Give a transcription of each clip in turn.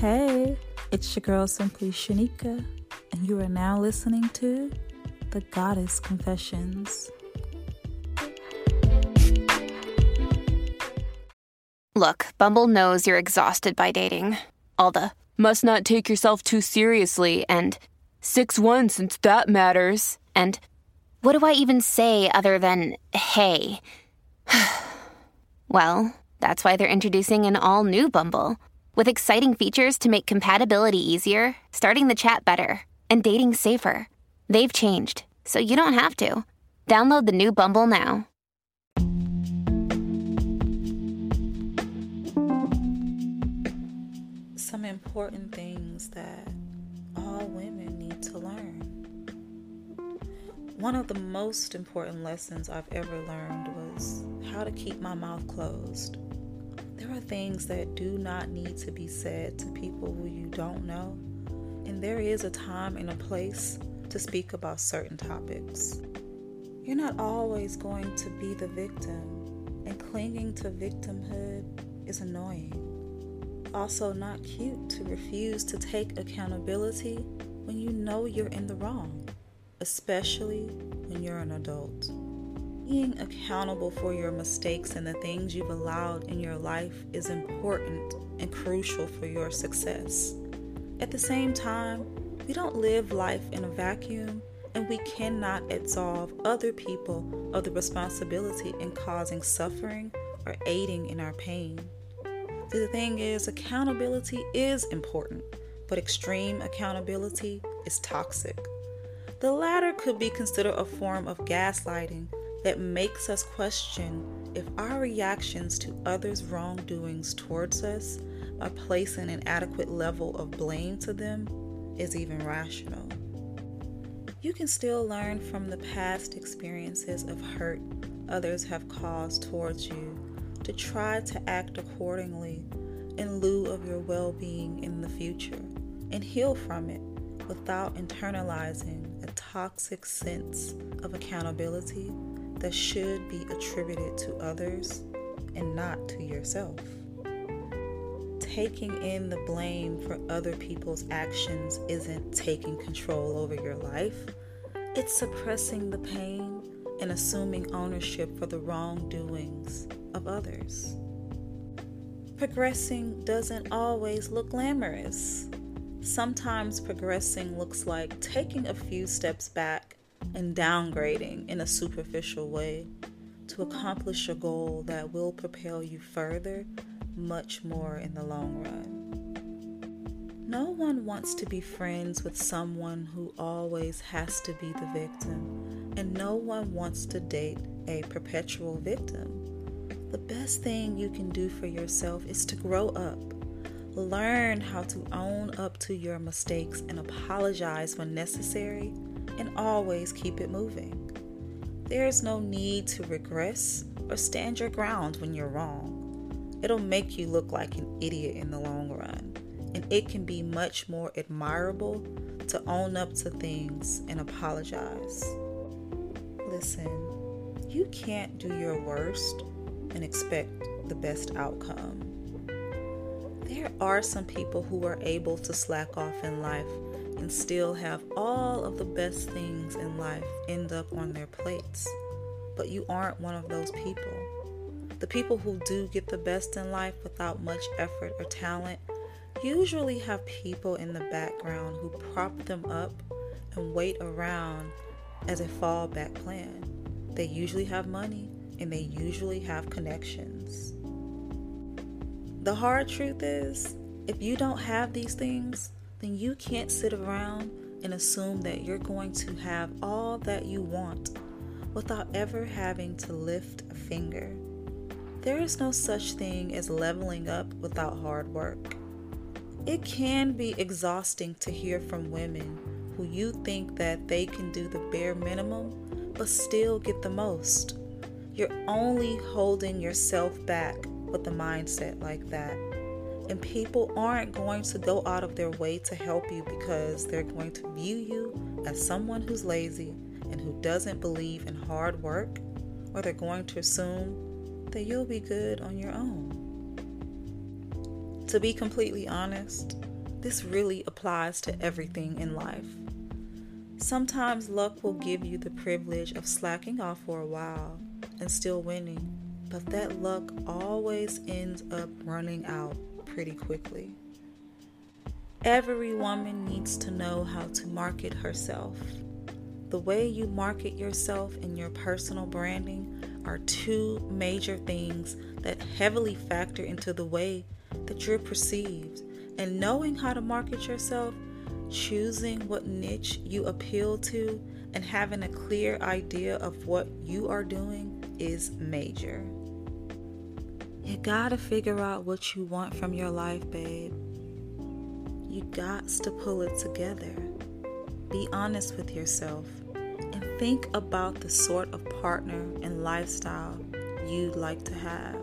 Hey, it's your girl Simply Shanika, and you are now listening to The Goddess Confessions. Look, Bumble knows you're exhausted by dating. All the must not take yourself too seriously and 6 1 since that matters. And what do I even say other than hey? well, that's why they're introducing an all new Bumble with exciting features to make compatibility easier, starting the chat better, and dating safer. They've changed, so you don't have to. Download the new Bumble now. Some important things that all women need to learn. One of the most important lessons I've ever learned was how to keep my mouth closed. There are things that do not need to be said to people who you don't know, and there is a time and a place to speak about certain topics. You're not always going to be the victim, and clinging to victimhood is annoying. Also, not cute to refuse to take accountability when you know you're in the wrong, especially when you're an adult. Being accountable for your mistakes and the things you've allowed in your life is important and crucial for your success. At the same time, we don't live life in a vacuum and we cannot absolve other people of the responsibility in causing suffering or aiding in our pain. The thing is, accountability is important, but extreme accountability is toxic. The latter could be considered a form of gaslighting that makes us question if our reactions to others' wrongdoings towards us by placing an adequate level of blame to them is even rational. You can still learn from the past experiences of hurt others have caused towards you to try to act accordingly in lieu of your well being in the future and heal from it without internalizing a toxic sense of accountability that should be attributed to others and not to yourself. Taking in the blame for other people's actions isn't taking control over your life, it's suppressing the pain and assuming ownership for the wrongdoings of others. Progressing doesn't always look glamorous. Sometimes progressing looks like taking a few steps back and downgrading in a superficial way to accomplish a goal that will propel you further much more in the long run. No one wants to be friends with someone who always has to be the victim, and no one wants to date a perpetual victim. The best thing you can do for yourself is to grow up. Learn how to own up to your mistakes and apologize when necessary and always keep it moving. There is no need to regress or stand your ground when you're wrong. It'll make you look like an idiot in the long run, and it can be much more admirable to own up to things and apologize. Listen, you can't do your worst and expect the best outcome. There are some people who are able to slack off in life and still have all of the best things in life end up on their plates. But you aren't one of those people. The people who do get the best in life without much effort or talent usually have people in the background who prop them up and wait around as a fallback plan. They usually have money and they usually have connections. The hard truth is, if you don't have these things, then you can't sit around and assume that you're going to have all that you want without ever having to lift a finger. There is no such thing as leveling up without hard work. It can be exhausting to hear from women who you think that they can do the bare minimum but still get the most. You're only holding yourself back with a mindset like that. And people aren't going to go out of their way to help you because they're going to view you as someone who's lazy and who doesn't believe in hard work, or they're going to assume that you'll be good on your own. To be completely honest, this really applies to everything in life. Sometimes luck will give you the privilege of slacking off for a while and still winning, but that luck always ends up running out pretty quickly. Every woman needs to know how to market herself. The way you market yourself and your personal branding are two major things that heavily factor into the way that you're perceived. And knowing how to market yourself, choosing what niche you appeal to, and having a clear idea of what you are doing is major. You gotta figure out what you want from your life, babe. You got to pull it together. Be honest with yourself and think about the sort of partner and lifestyle you'd like to have.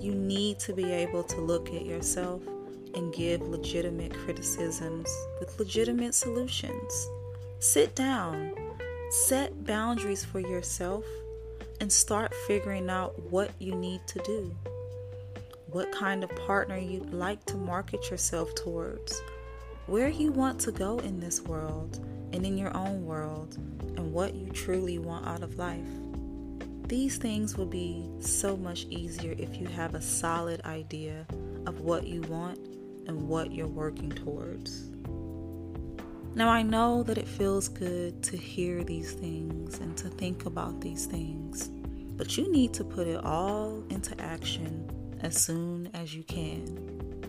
You need to be able to look at yourself and give legitimate criticisms with legitimate solutions. Sit down, set boundaries for yourself, and start figuring out what you need to do. What kind of partner you'd like to market yourself towards, where you want to go in this world and in your own world, and what you truly want out of life. These things will be so much easier if you have a solid idea of what you want and what you're working towards. Now, I know that it feels good to hear these things and to think about these things, but you need to put it all into action as soon as you can.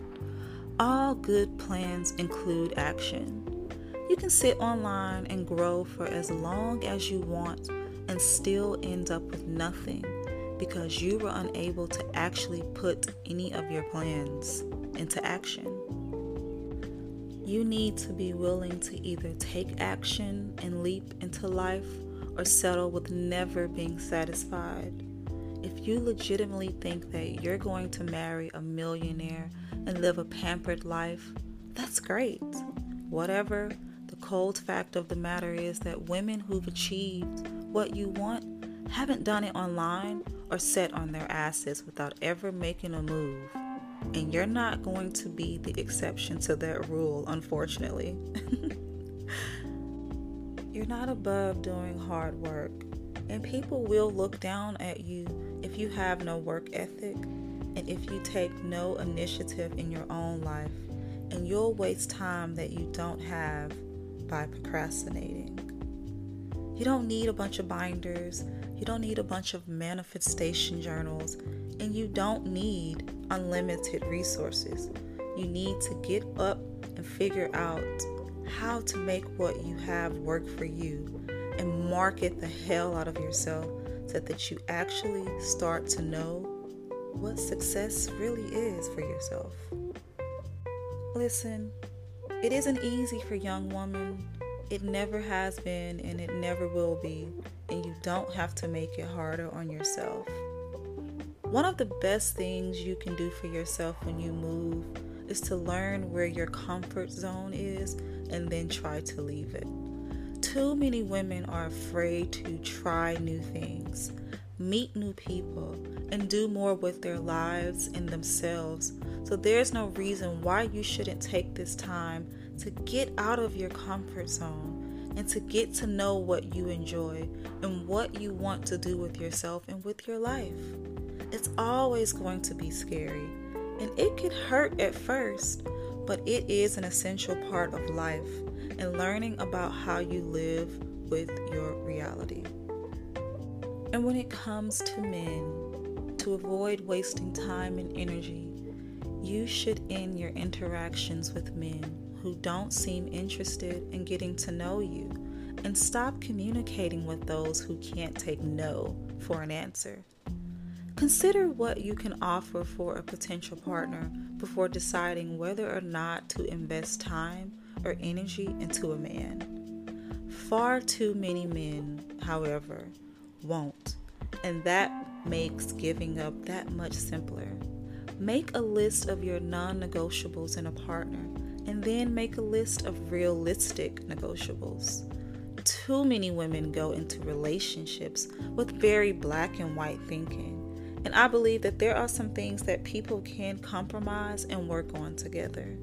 All good plans include action. You can sit online and grow for as long as you want and still end up with nothing because you were unable to actually put any of your plans into action. You need to be willing to either take action and leap into life or settle with never being satisfied. If you legitimately think that you're going to marry a millionaire and live a pampered life, that's great. Whatever, the cold fact of the matter is that women who've achieved what you want haven't done it online or sat on their asses without ever making a move. And you're not going to be the exception to that rule, unfortunately. you're not above doing hard work, and people will look down at you if you have no work ethic and if you take no initiative in your own life, and you'll waste time that you don't have by procrastinating. You don't need a bunch of binders, you don't need a bunch of manifestation journals, and you don't need unlimited resources. You need to get up and figure out how to make what you have work for you and market the hell out of yourself so that you actually start to know what success really is for yourself. Listen, it isn't easy for young women it never has been and it never will be, and you don't have to make it harder on yourself. One of the best things you can do for yourself when you move is to learn where your comfort zone is and then try to leave it. Too many women are afraid to try new things, meet new people, and do more with their lives and themselves. So there's no reason why you shouldn't take this time to get out of your comfort zone and to get to know what you enjoy and what you want to do with yourself and with your life. It's always going to be scary and it can hurt at first, but it is an essential part of life and learning about how you live with your reality. And when it comes to men, to avoid wasting time and energy, you should end your interactions with men who don't seem interested in getting to know you and stop communicating with those who can't take no for an answer. Consider what you can offer for a potential partner before deciding whether or not to invest time or energy into a man. Far too many men, however, won't, and that makes giving up that much simpler. Make a list of your non negotiables in a partner and then make a list of realistic negotiables. Too many women go into relationships with very black and white thinking, And I believe that there are some things that people can compromise and work on together.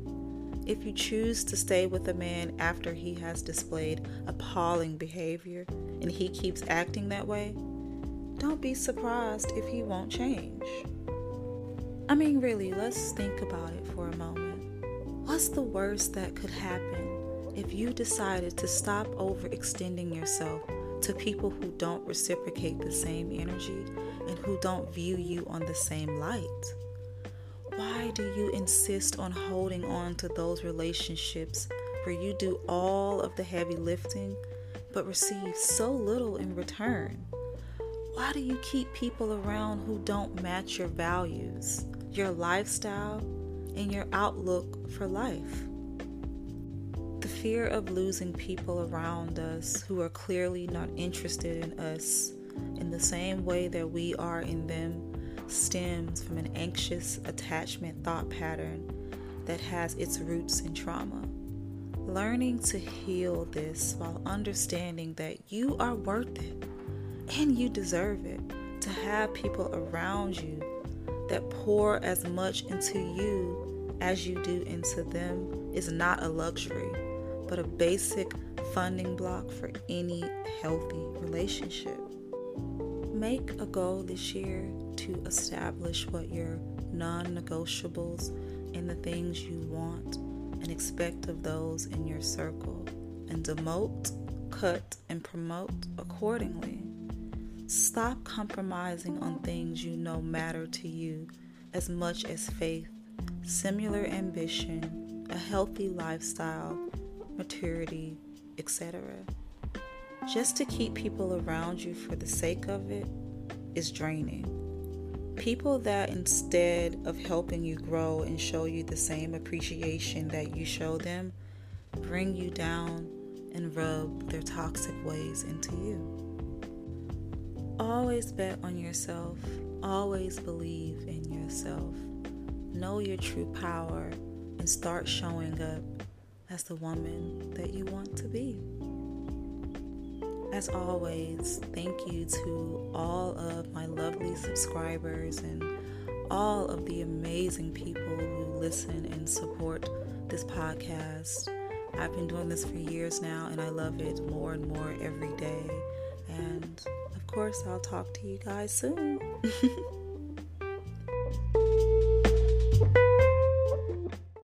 If you choose to stay with a man after he has displayed appalling behavior and he keeps acting that way, don't be surprised if he won't change. I mean, really, let's think about it for a moment. What's the worst that could happen if you decided to stop overextending yourself to people who don't reciprocate the same energy and who don't view you on the same light? Why do you insist on holding on to those relationships where you do all of the heavy lifting but receive so little in return? Why do you keep people around who don't match your values, your lifestyle, and your outlook for life? Fear of losing people around us who are clearly not interested in us in the same way that we are in them stems from an anxious attachment thought pattern that has its roots in trauma. Learning to heal this while understanding that you are worth it and you deserve it to have people around you that pour as much into you as you do into them is not a luxury, but a basic funding block for any healthy relationship. Make a goal this year to establish what your non negotiables and the things you want and expect of those in your circle, and demote, cut, and promote accordingly. Stop compromising on things you know matter to you as much as faith, similar ambition, a healthy lifestyle, maturity, etc. Just to keep people around you for the sake of it is draining. People that instead of helping you grow and show you the same appreciation that you show them, bring you down and rub their toxic ways into you. Always bet on yourself. Always believe in yourself. Know your true power and start showing up as the woman that you want to be. As always, thank you to all of my lovely subscribers and all of the amazing people who listen and support this podcast. I've been doing this for years now and I love it more and more every day. And of course, I'll talk to you guys soon.